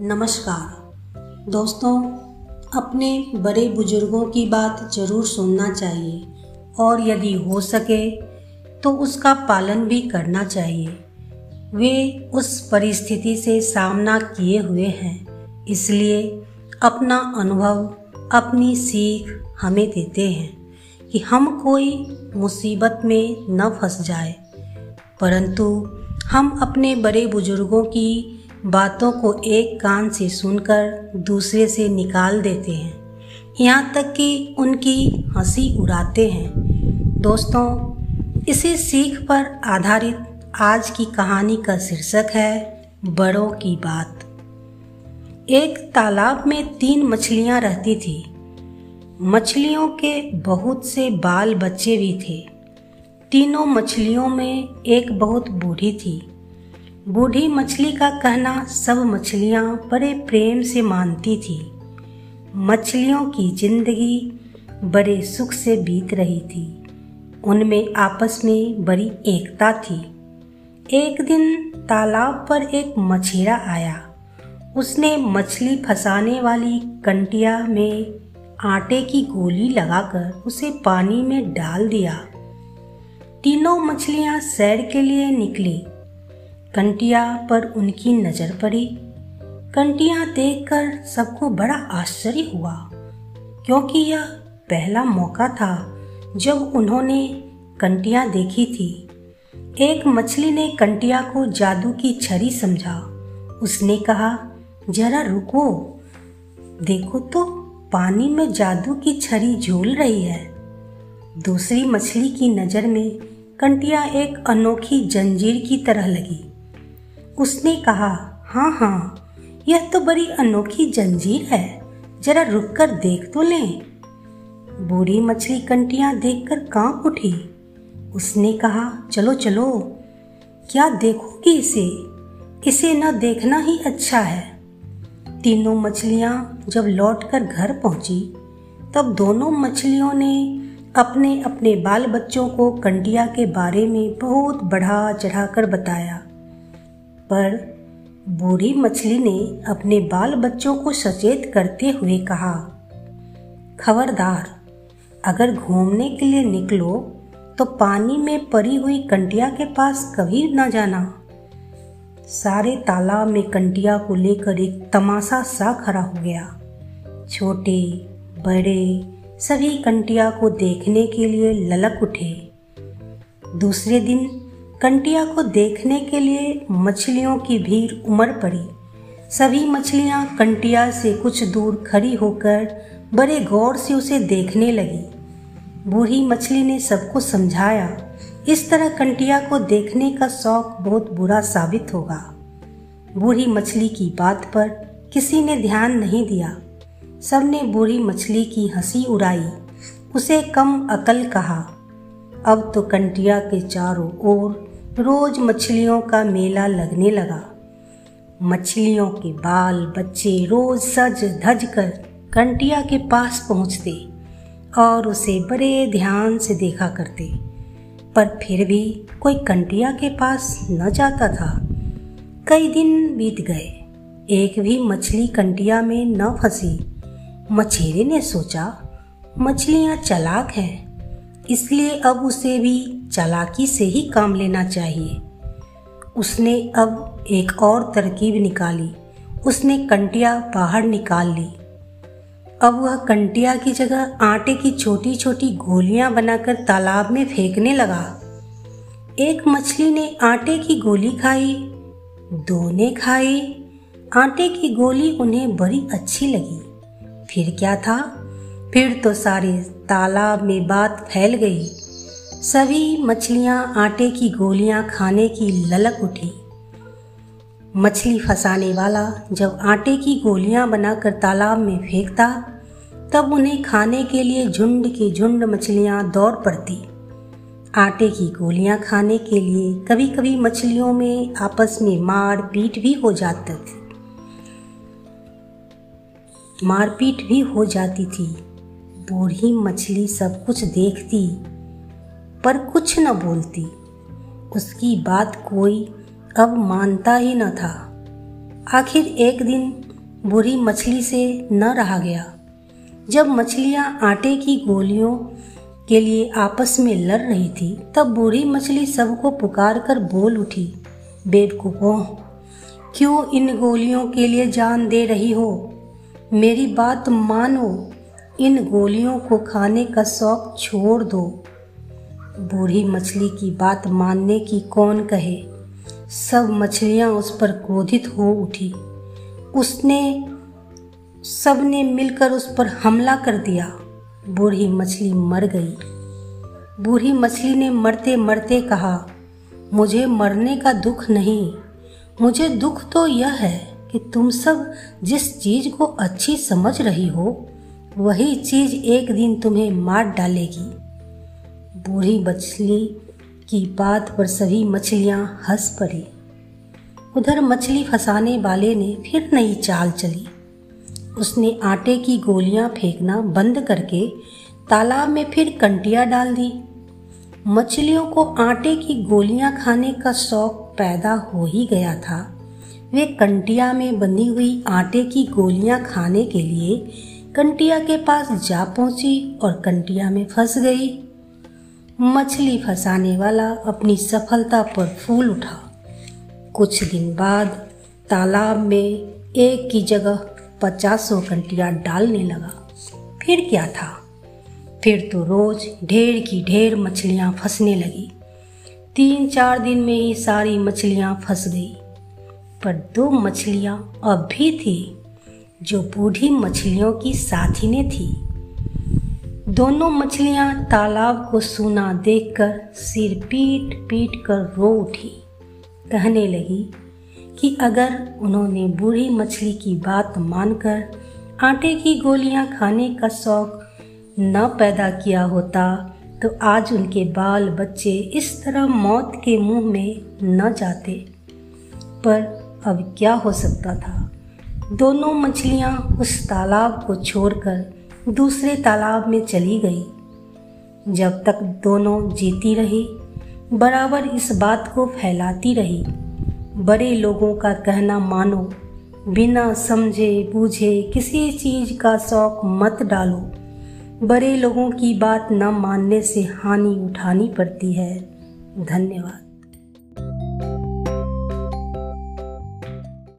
नमस्कार। दोस्तों, अपने बड़े बुज़ुर्गों की बात ज़रूर सुनना चाहिए और यदि हो सके तो उसका पालन भी करना चाहिए। वे उस परिस्थिति से सामना किए हुए हैं, इसलिए अपना अनुभव, अपनी सीख हमें देते हैं कि हम कोई मुसीबत में न फंस जाए। परंतु हम अपने बड़े बुज़ुर्गों की बातों को एक कान से सुनकर दूसरे से निकाल देते हैं। यहाँ तक कि उनकी हँसी उड़ाते हैं। दोस्तों, इसी सीख पर आधारित आज की कहानी का शीर्षक है, बड़ों की बात। एक तालाब में तीन मछलियाँ रहती थी। मछलियों के बहुत से बाल बच्चे भी थे। तीनों मछलियों में एक बहुत बूढ़ी थी। बूढ़ी मछली का कहना सब मछलियाँ बड़े प्रेम से मानती थी। मछलियों की ज़िंदगी बड़े सुख से बीत रही थी। उनमें आपस में बड़ी एकता थी। एक दिन तालाब पर एक मछेरा आया। उसने मछली फंसाने वाली कंटिया में आटे की गोली लगाकर उसे पानी में डाल दिया। तीनों मछलियाँ सैर के लिए निकली। कंटिया पर उनकी नज़र पड़ी। कंटिया देखकर सबको बड़ा आश्चर्य हुआ, क्योंकि यह पहला मौका था जब उन्होंने कंटिया देखी थी। एक मछली ने कंटिया को जादू की छड़ी समझा। उसने कहा, जरा रुको। देखो तो पानी में जादू की छड़ी झूल रही है। दूसरी मछली की नज़र में कंटिया एक अनोखी जंजीर की तरह लगी। उसने कहा हाँ हाँ यह तो बड़ी अनोखी जंजीर है, जरा रुक कर देख तो लें। बूढ़ी मछली कंटियाँ देखकर काँप उठी। उसने कहा, चलो चलो, क्या देखोगी इसे? इसे न देखना ही अच्छा है। तीनों मछलियाँ जब लौटकर घर पहुँची, तब दोनों मछलियों ने अपने अपने बाल बच्चों को कंटिया के बारे में बहुत बढ़ा चढ़ाकर बताया। पर बूढ़ी मछली ने अपने बाल बच्चों को सचेत करते हुए कहा, खबरदार, अगर घूमने के लिए निकलो तो पानी में पड़ी हुई कंटिया के पास कभी न जाना। सारे तालाब में कंटिया को लेकर एक तमाशा सा खड़ा हो गया। छोटे, बड़े, सभी कंटिया को देखने के लिए ललक उठे। दूसरे दिन कंटिया को देखने के लिए मछलियों की भीड़ उमड़ पड़ी। सभी मछलियाँ कंटिया से कुछ दूर खड़ी होकर बड़े गौर से उसे देखने लगी। बूढ़ी मछली ने सबको समझाया, इस तरह कंटिया को देखने का शौक बहुत बुरा साबित होगा। बूढ़ी मछली की बात पर किसी ने ध्यान नहीं दिया। सबने बूढ़ी मछली की हँसी उड़ाई, उसे कम अकल कहा। अब तो कंटिया के चारों ओर रोज मछलियों का मेला लगने लगा। मछलियों के बाल बच्चे रोज सज धज कर कंटिया के पास पहुँचते और उसे बड़े ध्यान से देखा करते। पर फिर भी कोई कंटिया के पास न जाता था। कई दिन बीत गए। एक भी मछली कंटिया में न फंसी। मछेरे ने सोचा, मछलियाँ चलाक हैं, इसलिए अब उसे भी चालाकी से ही काम लेना चाहिए। उसने अब एक और तरकीब निकाली। उसने कंटिया बाहर निकाल ली। अब वह कंटिया की जगह आटे की छोटी छोटी गोलियाँ बनाकर तालाब में फेंकने लगा। एक मछली ने आटे की गोली खाई, दो ने खाई। आटे की गोली उन्हें बड़ी अच्छी लगी। फिर क्या था? फिर तो सारे तालाब में बात फैल गई। सभी मछलियाँ आटे की गोलियाँ खाने की ललक उठी। मछली फंसाने वाला जब आटे की गोलियाँ बनाकर तालाब में फेंकता, तब उन्हें खाने के लिए झुंड के झुंड मछलियाँ दौड़ पड़ती। आटे की गोलियाँ खाने के लिए कभी कभी मछलियों में आपस में मार पीट भी हो जाती थी। मारपीट भी हो जाती थी। बूढ़ी मछली सब कुछ देखती पर कुछ न बोलती। उसकी बात कोई अब मानता ही न था। आखिर एक दिन बूढ़ी मछली से न रहा गया। जब मछलियाँ आटे की गोलियों के लिए आपस में लड़ रही थी, तब बूढ़ी मछली सबको पुकार कर बोल उठी, बेवकूफों, क्यों इन गोलियों के लिए जान दे रही हो? मेरी बात मानो। इन गोलियों को खाने का शौक छोड़ दो। बूढ़ी मछली की बात मानने की कौन कहे? सब मछलियाँ उस पर क्रोधित हो उठी। उसने, सबने मिलकर उस पर हमला कर दिया। बूढ़ी मछली मर गई। बूढ़ी मछली ने मरते मरते कहा, मुझे मरने का दुख नहीं। मुझे दुख तो यह है कि तुम सब जिस चीज़ को अच्छी समझ रही हो, वही चीज़ एक दिन तुम्हें मार डालेगी। बूढ़ी मछली की बात पर सभी मछलियाँ हंस पड़ी। उधर मछली फंसाने वाले ने फिर नई चाल चली। उसने आटे की गोलियाँ फेंकना बंद करके तालाब में फिर कंटिया डाल दी। मछलियों को आटे की गोलियाँ खाने का शौक पैदा हो ही गया था। वे कंटिया में बंधी हुई आटे की गोलियाँ खाने के लिए कंटिया के पास जा पहुँची और कंटिया में फंस गई। मछली फंसाने वाला अपनी सफलता पर फूल उठा। कुछ दिन बाद तालाब में एक की जगह पचासों कंटिया डालने लगा। फिर क्या था? फिर तो रोज ढेर की ढेर मछलियाँ फंसने लगी। तीन चार दिन में ही सारी मछलियाँ फंस गई। पर दो मछलियाँ अब भी थी, जो बूढ़ी मछलियों की साथी ने थी। दोनों मछलियाँ तालाब को सूना देखकर सिर पीट पीट कर रो उठी। कहने लगी कि अगर उन्होंने बूढ़ी मछली की बात मानकर आटे की गोलियाँ खाने का शौक न पैदा किया होता तो आज उनके बाल बच्चे इस तरह मौत के मुँह में न जाते। पर अब क्या हो सकता था? दोनों मछलियाँ उस तालाब को छोड़कर दूसरे तालाब में चली गई। जब तक दोनों जीती रही, बराबर इस बात को फैलाती रही, बड़े लोगों का कहना मानो, बिना समझे बूझे किसी चीज़ का शौक मत डालो। बड़े लोगों की बात न मानने से हानि उठानी पड़ती है। धन्यवाद।